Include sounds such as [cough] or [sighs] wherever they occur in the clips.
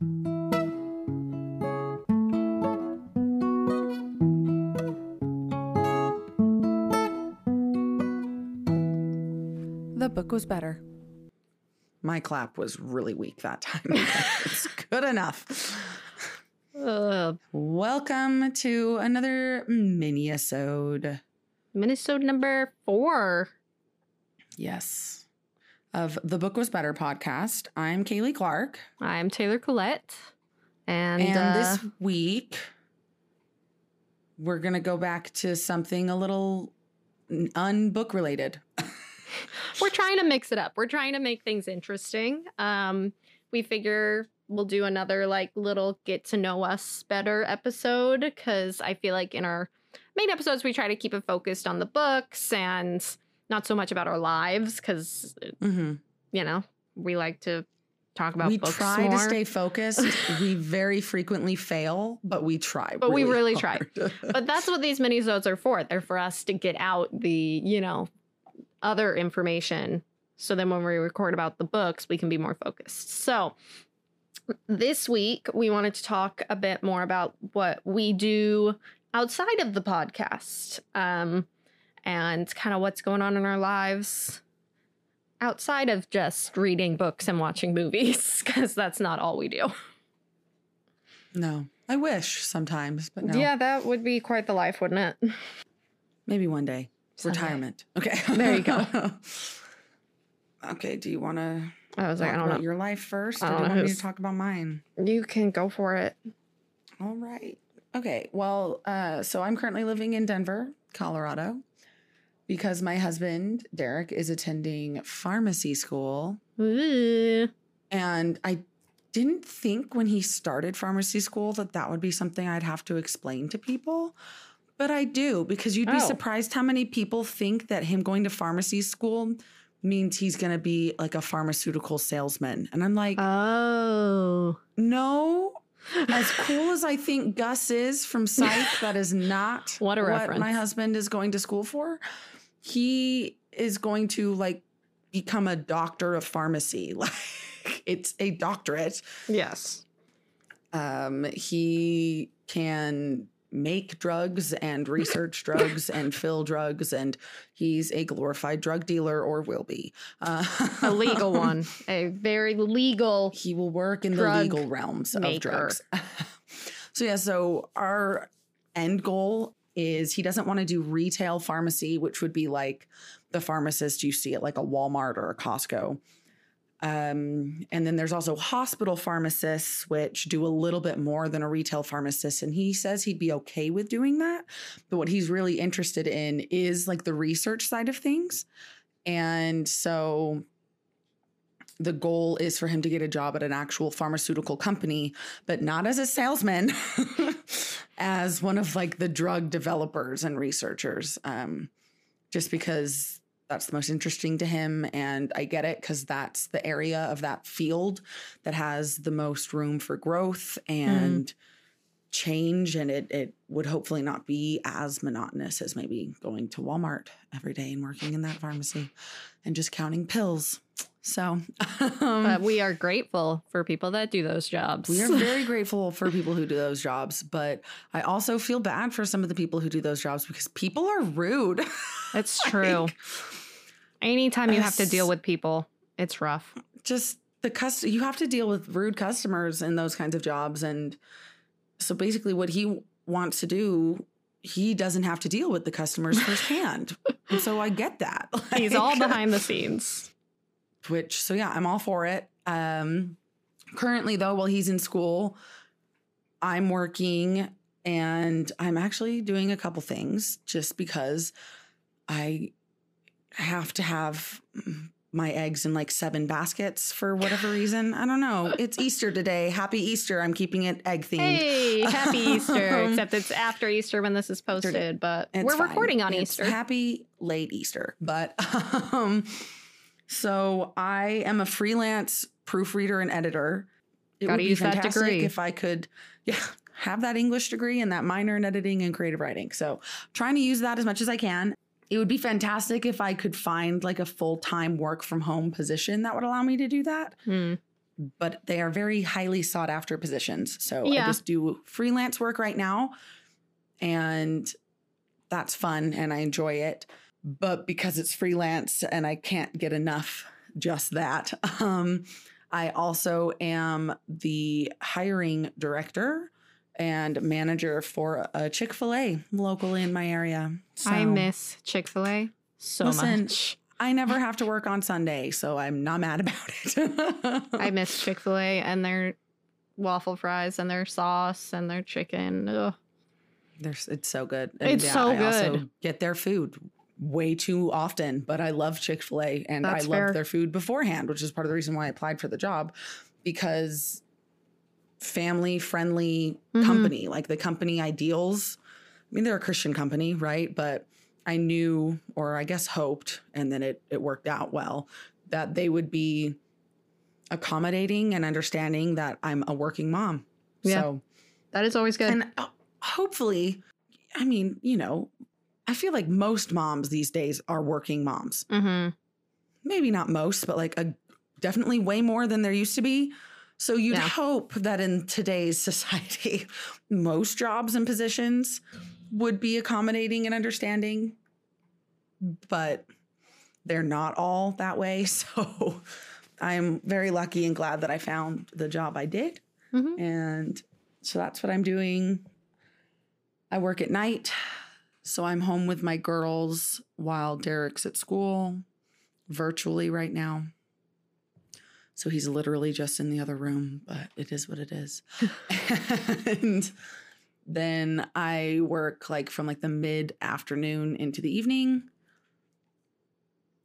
The book was better. My clap was really weak that time. [laughs] it's good enough. Uh, Welcome to another mini-isode. Minnesota number four. Yes. Of the Book Was Better podcast. I'm Kaley Clark. I'm Taylor Collette. And, And, uh, this week, we're going to go back to something a little unbook related. [laughs] we're trying to mix it up. We're trying to make things interesting. Um, we figure we'll do another like little get to know us better episode because I feel like in our main episodes we try to keep it focused on the books and not so much about our lives because hmm you know we like to talk about We books try more. to stay focused. [laughs] we very frequently fail, but we try. But we really hard. [laughs] but that's what these mini minisodes are for. They're for us to get out the, you know, other information. So then when we record about the books, we can be more focused. So this week, we wanted to talk a bit more about what we do outside of the podcast um, and kind of what's going on in our lives outside of just reading books and watching movies, [laughs] because that's not all we do. no, I wish sometimes, but no. Yeah, that would be quite the life, wouldn't it? Maybe one day. Someday. Retirement. Okay. There you go. [laughs] okay. Do you want to I was like, I don't about know. your life first, I or do don't you want me to talk about mine? You can go for it. All right. Okay. Well, uh, so I'm currently living in Denver, Colorado, because my husband Derek is attending pharmacy school, Ooh. and I didn't think when he started pharmacy school that that would be something I'd have to explain to people. But I do because you'd be Oh. surprised how many people think that him going to pharmacy school means he's going to be like a pharmaceutical salesman. And I'm like, Oh. no. As cool as I think Gus is from Psych, that is not [laughs] What a my husband is going to school for. He is going to like become a doctor of pharmacy. [laughs] Like it's a doctorate. Yes. Um, he can make drugs and research [laughs] drugs and fill drugs, and he's a glorified drug dealer or will be. Uh, A legal [laughs] one. A very legal. he will work in the legal realms of drugs. so yeah, so our end goal is he doesn't want to do retail pharmacy, which would be like the pharmacist you see at like a Walmart or a Costco. Um, and then there's also hospital pharmacists, which do a little bit more than a retail pharmacist. And he says he'd be okay with doing that. But what he's really interested in is like the research side of things. And so the goal is for him to get a job at an actual pharmaceutical company, but not as a salesman, [laughs] as one of like the drug developers and researchers. Um, just because that's the most interesting to him. And I get it because that's the area of that field that has the most room for growth and change. And it, it would hopefully not be as monotonous as maybe going to Walmart every day and working in that pharmacy and just counting pills. So, [laughs] um, But we are grateful for people that do those jobs. we are very [laughs] grateful for people who do those jobs, but I also feel bad for some of the people who do those jobs because people are rude. [laughs] it's true. Anytime you have to deal with people, it's rough. Just the cust you have to deal with rude customers in those kinds of jobs and so basically what he wants to do he doesn't have to deal with the customers firsthand. and so I get that. He's all behind the scenes. Which so yeah i'm all for it um currently though while he's in school i'm working and i'm actually doing a couple things just because i have to have my eggs in like seven baskets for whatever [sighs] reason i don't know it's easter today happy easter i'm keeping it egg themed Hey, happy [laughs] Easter. Um, Except it's after Easter when this is posted, but It's we're fine. recording on It's Easter. Happy late Easter. But [laughs] um so I am a freelance proofreader and editor. It Gotta would be fantastic if I could yeah, [laughs] have that English degree and that minor in editing and creative writing. So trying to use that as much as I can. It would be fantastic if I could find like a full-time work from home position that would allow me to do that. Hmm. but they are very highly sought after positions. So I just do freelance work right now and that's fun and I enjoy it. But because it's freelance and I can't get enough just that, [laughs] um, I also am the hiring director and manager for a Chick fil A locally in my area. I miss Chick fil A so Listen, much. [laughs] I never have to work on Sunday, so I'm not mad about it. [laughs] I miss Chick fil A and their waffle fries and their sauce and their chicken. Ugh. There's, it's so good. It's so I also good. get their food way too often, but I love Chick fil A and That's I love their food beforehand, which is part of the reason why I applied for the job because family friendly Mhm. company, like the company ideals. I mean, they're a Christian company, right? But I knew, or I guess hoped, and then it, it worked out well, that they would be accommodating and understanding that I'm a working mom. Yeah. So, That is always good. and uh, hopefully, I mean, you know, I feel like most moms these days are working moms. hmm Maybe not most, but like a definitely way more than there used to be. So you'd Yeah. hope that in today's [laughs] society, most jobs and positions would be accommodating and understanding, but they're not all that way. [laughs] So I'm very lucky and glad that I found the job I did. hmm And so that's what I'm doing. I work at night. So I'm home with my girls while Derek's at school virtually right now. So he's literally just in the other room, but it is what it is. [laughs] and then I work like from like the mid afternoon into the evening.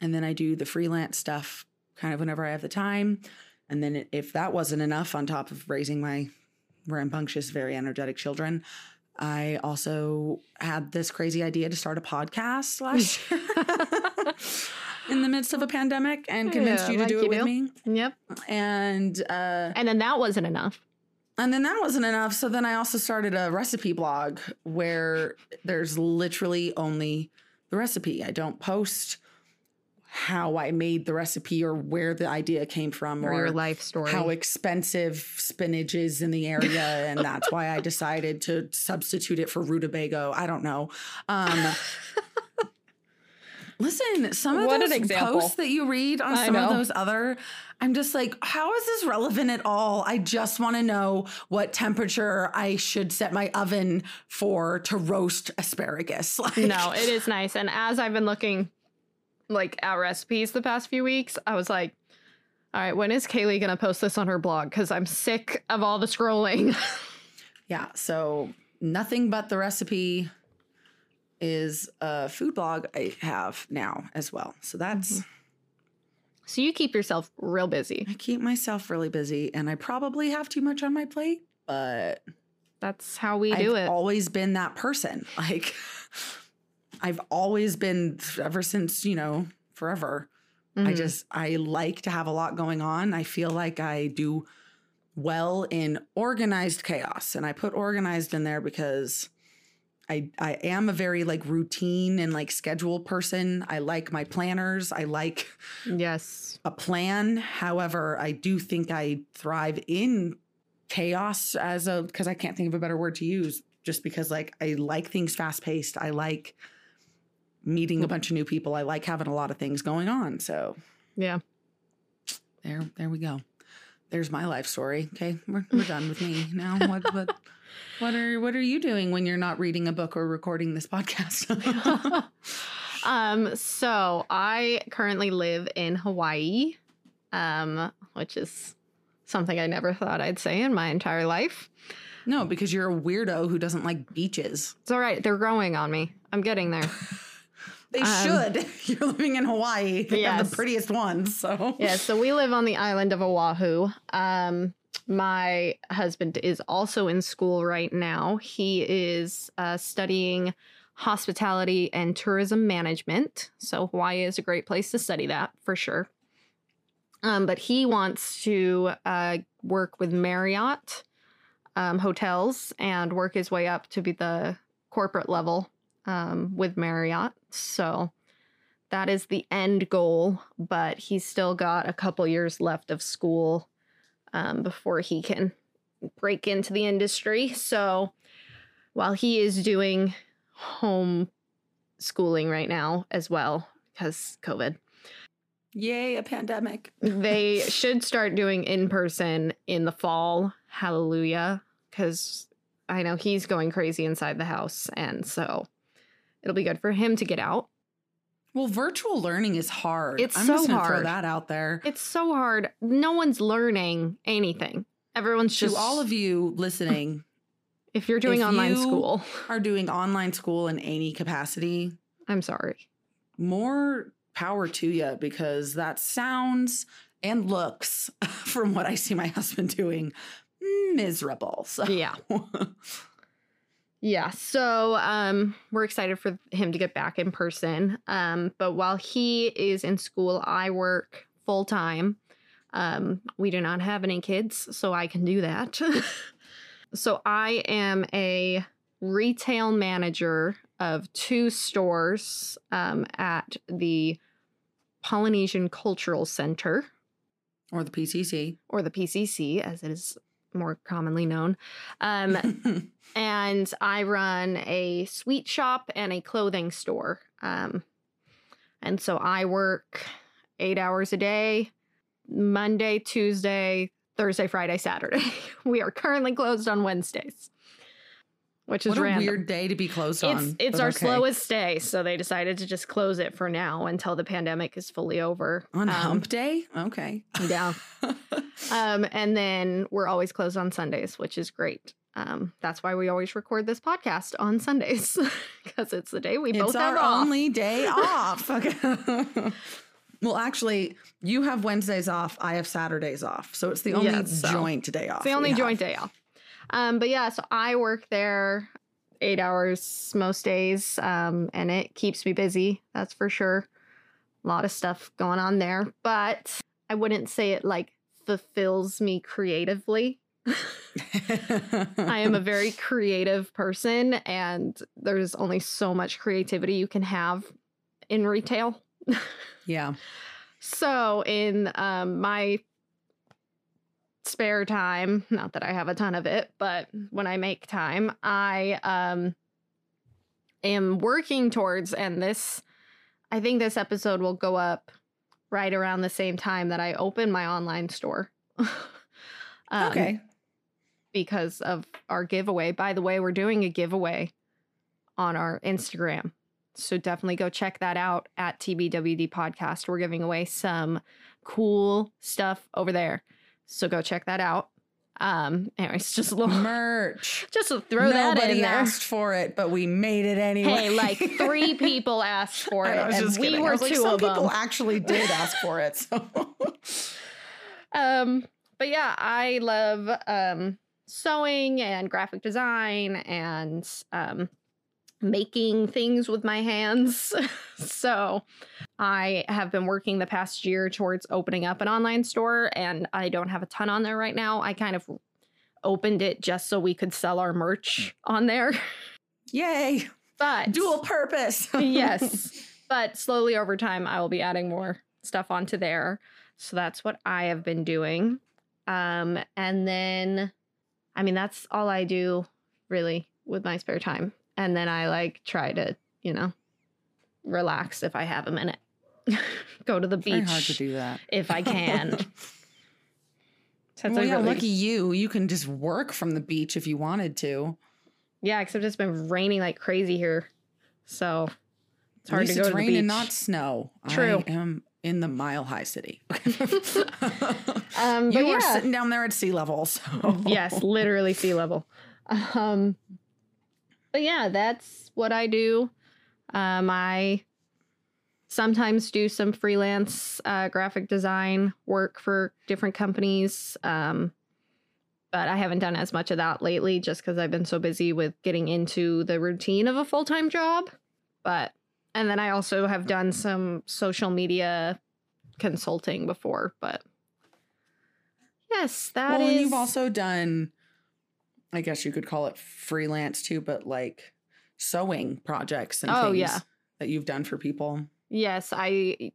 And then I do the freelance stuff kind of whenever I have the time. And then if that wasn't enough on top of raising my rambunctious, very energetic children, I also had this crazy idea to start a podcast last [laughs] year [laughs] in the midst of a pandemic and convinced Yeah, you to like do it with do. me. Yep. And uh, And then that wasn't enough. and then that wasn't enough. So then I also started a recipe blog where there's literally only the recipe. I don't post how I made the recipe or where the idea came from Or or, your life story. how expensive spinach is in the area. and that's why I decided to substitute it for rutabaga. I don't know. Um, [laughs] listen, some of What those posts that you read on I some of those other, I'm just like, how is this relevant at all? I just want to know what temperature I should set my oven for to roast asparagus. [laughs] Like, no, it is nice. And as I've been looking like at recipes the past few weeks, I was like, all right, when is Kaley gonna post this on her blog? Because I'm sick of all the scrolling. [laughs] Yeah. So nothing but the recipe is a food blog I have now as well. So that's mm-hmm. so you keep yourself real busy. I keep myself really busy and I probably have too much on my plate, but That's how we I've do it. always been that person. [laughs] Like I've always been ever since, you know, forever. I Mhm. just I like to have a lot going on. I feel like I do well in organized chaos and I put organized in there because I I am a very like routine and like schedule person. I like my planners. I like yes. a plan. However, I do think I thrive in chaos as a because I can't think of a better word to use. Just because like I like things fast paced. I like meeting a bunch of new people. I like having a lot of things going on. So Yeah. there, there we go. There's my life story. Okay, we're, we're done with me [laughs] now. What what what are what are you doing when you're not reading a book or recording this podcast? [laughs] um, so I currently live in Hawaii, um, which is something I never thought I'd say in my entire life. no, because you're a weirdo who doesn't like beaches. It's all right. They're growing on me. I'm getting there. [laughs] They Um, should. [laughs] You're living in Hawaii. They have the prettiest ones. So yeah, so we live on the island of Oahu. Um, my husband is also in school right now. He is uh, studying hospitality and tourism management. So Hawaii is a great place to study that for sure. Um, but he wants to uh, work with Marriott um, hotels and work his way up to be the corporate level um, with Marriott. So that is the end goal, but he's still got a couple years left of school um, before he can break into the industry. So while he is doing home schooling right now as well, because COVID, Yay, a pandemic. they [laughs] should start doing in person in the fall. Hallelujah. Because I know he's going crazy inside the house. And so it'll be good for him to get out. Well, virtual learning is hard. It's I'm so just gonna throw hard. that out there. It's so hard. No one's learning anything. Everyone's to just all of you listening [laughs] If you're doing if online you- school, are doing online school in any capacity, I'm sorry. more power to you because that sounds and looks [laughs] from what I see my husband doing miserable. So Yeah. [laughs] Yeah. So um we're excited for him to get back in person. Um, but while he is in school, I work full time. Um, we do not have any kids, so I can do that. [laughs] so I am a retail manager of two stores um, at the Polynesian Cultural Center. or the PCC. or the PCC, as it is more commonly known. Um, [laughs] and I run a sweet shop and a clothing store. Um, and so I work eight hours a day, Monday, Tuesday, Thursday, Friday, Saturday. [laughs] we are currently closed on Wednesdays, which is what a random. weird day to be closed it's on. it's our okay. slowest day, so they decided to just close it for now until the pandemic is fully over. on Um, hump day. Okay. Yeah. [laughs] Um, and then we're always closed on Sundays, which is great. Um, that's why we always record this podcast on Sundays [laughs] because it's the day we both it's have our off. only day [laughs] off. Okay. well, actually, you have Wednesdays off. I have Saturdays off, so it's the only Yes, so- joint day off. It's the only have. joint day off. Um, but yeah, so I work there eight hours most days, um, and it keeps me busy. That's for sure. A lot of stuff going on there, but I wouldn't say it like fulfills me creatively. I am a [laughs] very creative person, and there's only so much creativity you can have in retail. [laughs] yeah. So, in um, my spare time, not that I have a ton of it, but when I make time, I um, am working towards, and this, I think this episode will go up right around the same time that I open my online store. [laughs] Um, okay. because of our giveaway. By the way, we're doing a giveaway on our Instagram. So definitely go check that out at TBWB Podcast. We're giving away some cool stuff over there. So go check that out. Um, anyways, just a little, [laughs] Merch. just to throw that Nobody in there. asked for it, but we made it anyway. Hey, like [laughs] three people asked for it, and we kidding. Were like, two some of them. people actually did ask for it. So [laughs] Um, but yeah, I love um sewing and graphic design and um making things with my hands. so I have been working the past year towards opening up an online store and I don't have a ton on there right now. I kind of opened it just so we could sell our merch on there. [laughs] yay. But Dual purpose. [laughs] yes. [laughs] But slowly over time, I will be adding more stuff onto there. So that's what I have been doing. Um, and then, I mean, that's all I do really with my spare time. And then I like try to, you know, relax if I have a minute. [laughs] Go to the Very beach hard to do that. if I can. [laughs] So well, yeah, really- lucky you. You can just work from the beach if you wanted to. yeah, except it's been raining like crazy here. So it's hard to go it's to the rain beach. and not snow. True. I am in the mile high city. [laughs] Um, but you are sitting down there at sea level. So yes, literally sea level. Um, but yeah, that's what I do. Um, I sometimes do some freelance uh, graphic design work for different companies. Um, but I haven't done as much of that lately just because I've been so busy with getting into the routine of a full time job. But, and then I also have done some social media consulting before. But yes, that is. well, and you've also done, I guess you could call it freelance too, but like sewing projects and Oh, things yeah. that you've done for people. Yes, I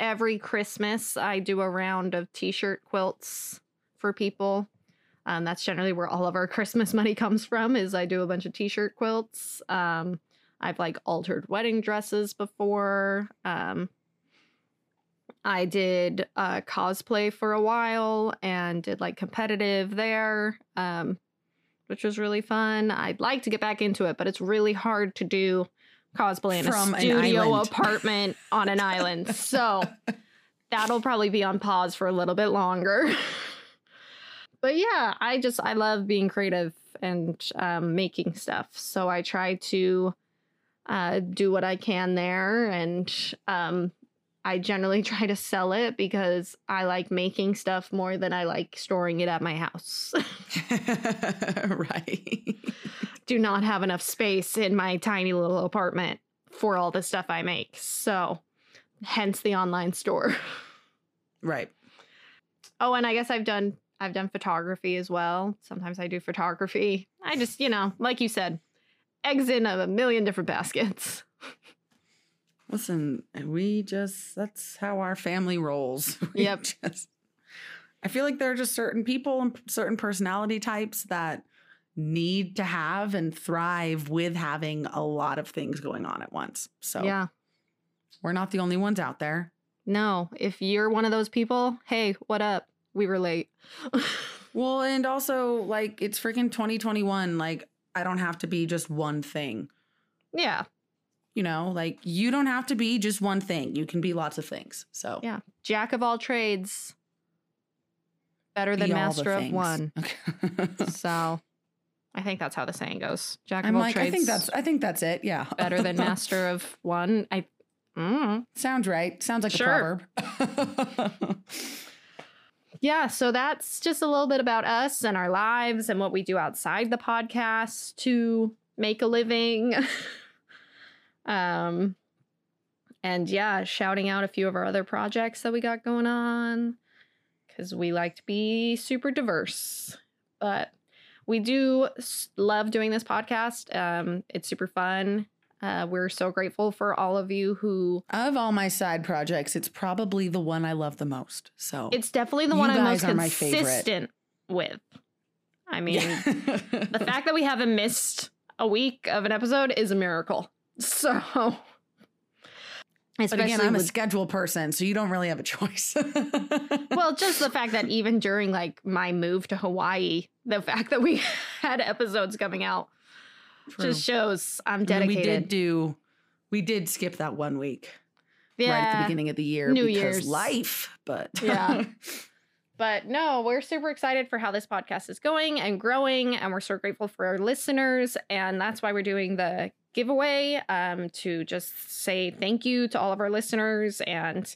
every Christmas I do a round of t-shirt quilts for people. Um, that's generally where all of our [laughs] Christmas money comes from. Is I do a bunch of t-shirt quilts. Um, I've like altered wedding dresses before. Um, I did uh, cosplay for a while and did like competitive there, um, which was really fun. I'd like to get back into it, but it's really hard to do cosplay in From a studio apartment on an island. [laughs] So that'll probably be on pause for a little bit longer. [laughs] but yeah, I just I love being creative and um, making stuff. So I try to uh, do what I can there, and um, I generally [laughs] try to sell it because I like making stuff more than I like storing it at my house. [laughs] right. do not have enough space in my tiny little apartment for all the stuff I make. So, hence the online store. [laughs] Right. Oh, and I guess I've done I've done photography as well. Sometimes I do photography. I just, you know, like you said, eggs in a million different baskets. Listen, we just that's how our family rolls. [laughs] We Yep. just- I feel like there are just certain people and certain personality types that need to have and thrive with having a lot of things going on at once. So Yeah. we're not the only ones out there. No, if you're one of those people, hey, what up? We were late. [laughs] Well, and also like it's freaking 2021. Like I don't have to be just one thing. yeah. You know, like you don't have to be just one thing. You can be lots of things. So Yeah. Jack of all trades. Better than be master of one. Okay. [laughs] So I think that's how the saying goes. Jack I'm of all like, trades. I think that's I think that's it. Yeah. better than [laughs] master of one. I mm. Sounds right. Sounds like Sure. a proverb. [laughs] yeah, so that's just a little bit about us and our lives and what we do outside the podcast to make a living. Um and yeah, shouting out a few of our other projects that we got going on cuz we like to be super diverse. But we do love doing this podcast. Um it's super fun. Uh, we're so grateful for all of you who of all my side projects, it's probably the one I love the most. So It's definitely the one I'm most guys are my favorite. consistent with. I mean, Yeah. [laughs] the fact that we haven't missed a week of an episode is a miracle. So, [laughs] But again, I'm a with, schedule person, so you don't really have a choice. [laughs] well, just the fact that even during like my move to Hawaii, the fact that we [laughs] had episodes coming out just shows I'm I mean, dedicated. we did do, we did skip that one week yeah, right at the beginning of the year New because Year's. life. But Yeah. But no, we're super excited for how this podcast is going and growing, and we're so grateful for our listeners. And that's why we're doing the giveaway um, to just say thank you to all of our listeners and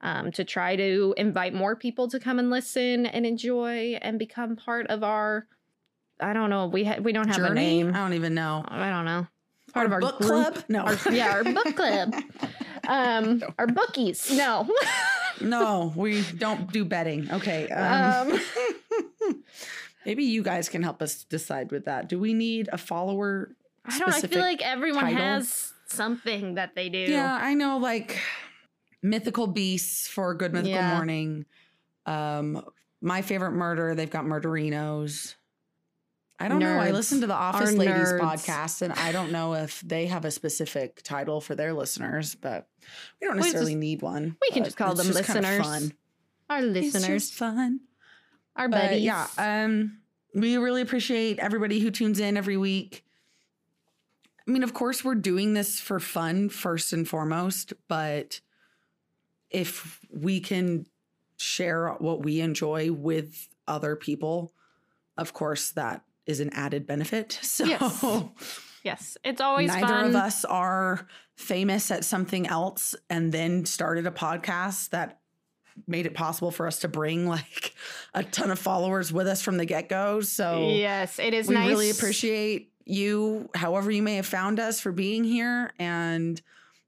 um, to try to invite more people to come and listen and enjoy and become part of our. I don't know. We ha- we don't have a name. I don't even know. I don't know. Part Our of our book group. club? No. Our, [laughs] yeah, our book club. [laughs] Um, No. our bookies. No. [laughs] no, we don't do betting. Okay. Um, Um, maybe you guys can help us decide with that. Do we need a follower? I don't. I feel like everyone title? has something that they do. Yeah, I know like mythical beasts for Good Mythical Yeah. Morning. Um, my favorite murder, they've got murderinos. I don't know. I listen to the Office Our Ladies nerds. podcast, and I don't know if they have a specific title for their listeners, but we don't We necessarily just- need one. we can just call them just listeners. fun. Our listeners, fun. our But buddies. yeah, um, we really appreciate everybody who tunes in every week. I mean, of course, we're doing this for fun first and foremost, but if we can share what we enjoy with other people, of course, that is an added benefit. [laughs] So Yes. yes, it's always neither fun. of us are famous at something else and then started a podcast that made it possible for us to bring like a ton of followers with us from the get-go so yes, it is we nice. really appreciate you however you may have found us for being here and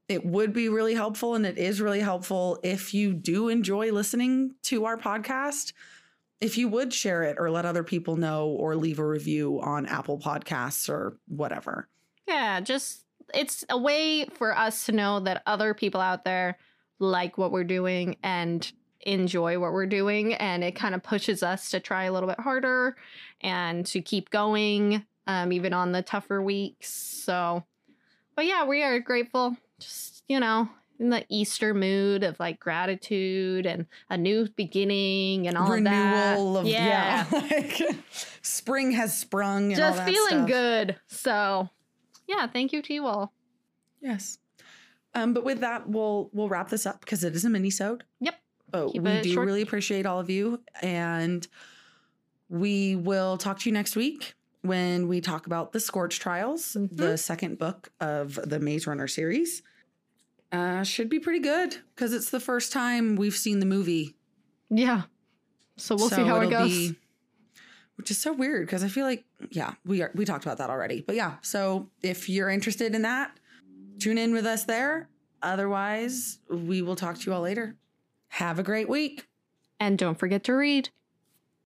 it would be really helpful and it is really helpful if you do enjoy listening to our podcast. If you would share it or let other people know or leave a review on apple podcasts or whatever. Yeah, just it's a way for us to know that other people out there like what we're doing and enjoy what we're doing and it kind of pushes us to try a little bit harder and to keep going um, even on the tougher weeks so but yeah we are grateful just you know in the easter mood of like gratitude and a new beginning and all Renewal of of that yeah, yeah, [laughs] like spring has sprung. And all just feeling stuff. good so yeah thank you to you all Yes. Um, but with that, we'll we'll wrap this up because it is a mini-sode. Yep. But Keep we do short. really appreciate all of you. And we will talk to you next week when we talk about the Scorch Trials, Mhm. the second book of the Maze Runner series. Uh, should be pretty good because it's the first time we've seen the movie. yeah so we'll see how it goes be- which is so weird because I feel like, yeah, we are, we talked about that already. But yeah, so if you're interested in that, tune in with us there. Otherwise, we will talk to you all later. Have a great week. and don't forget to read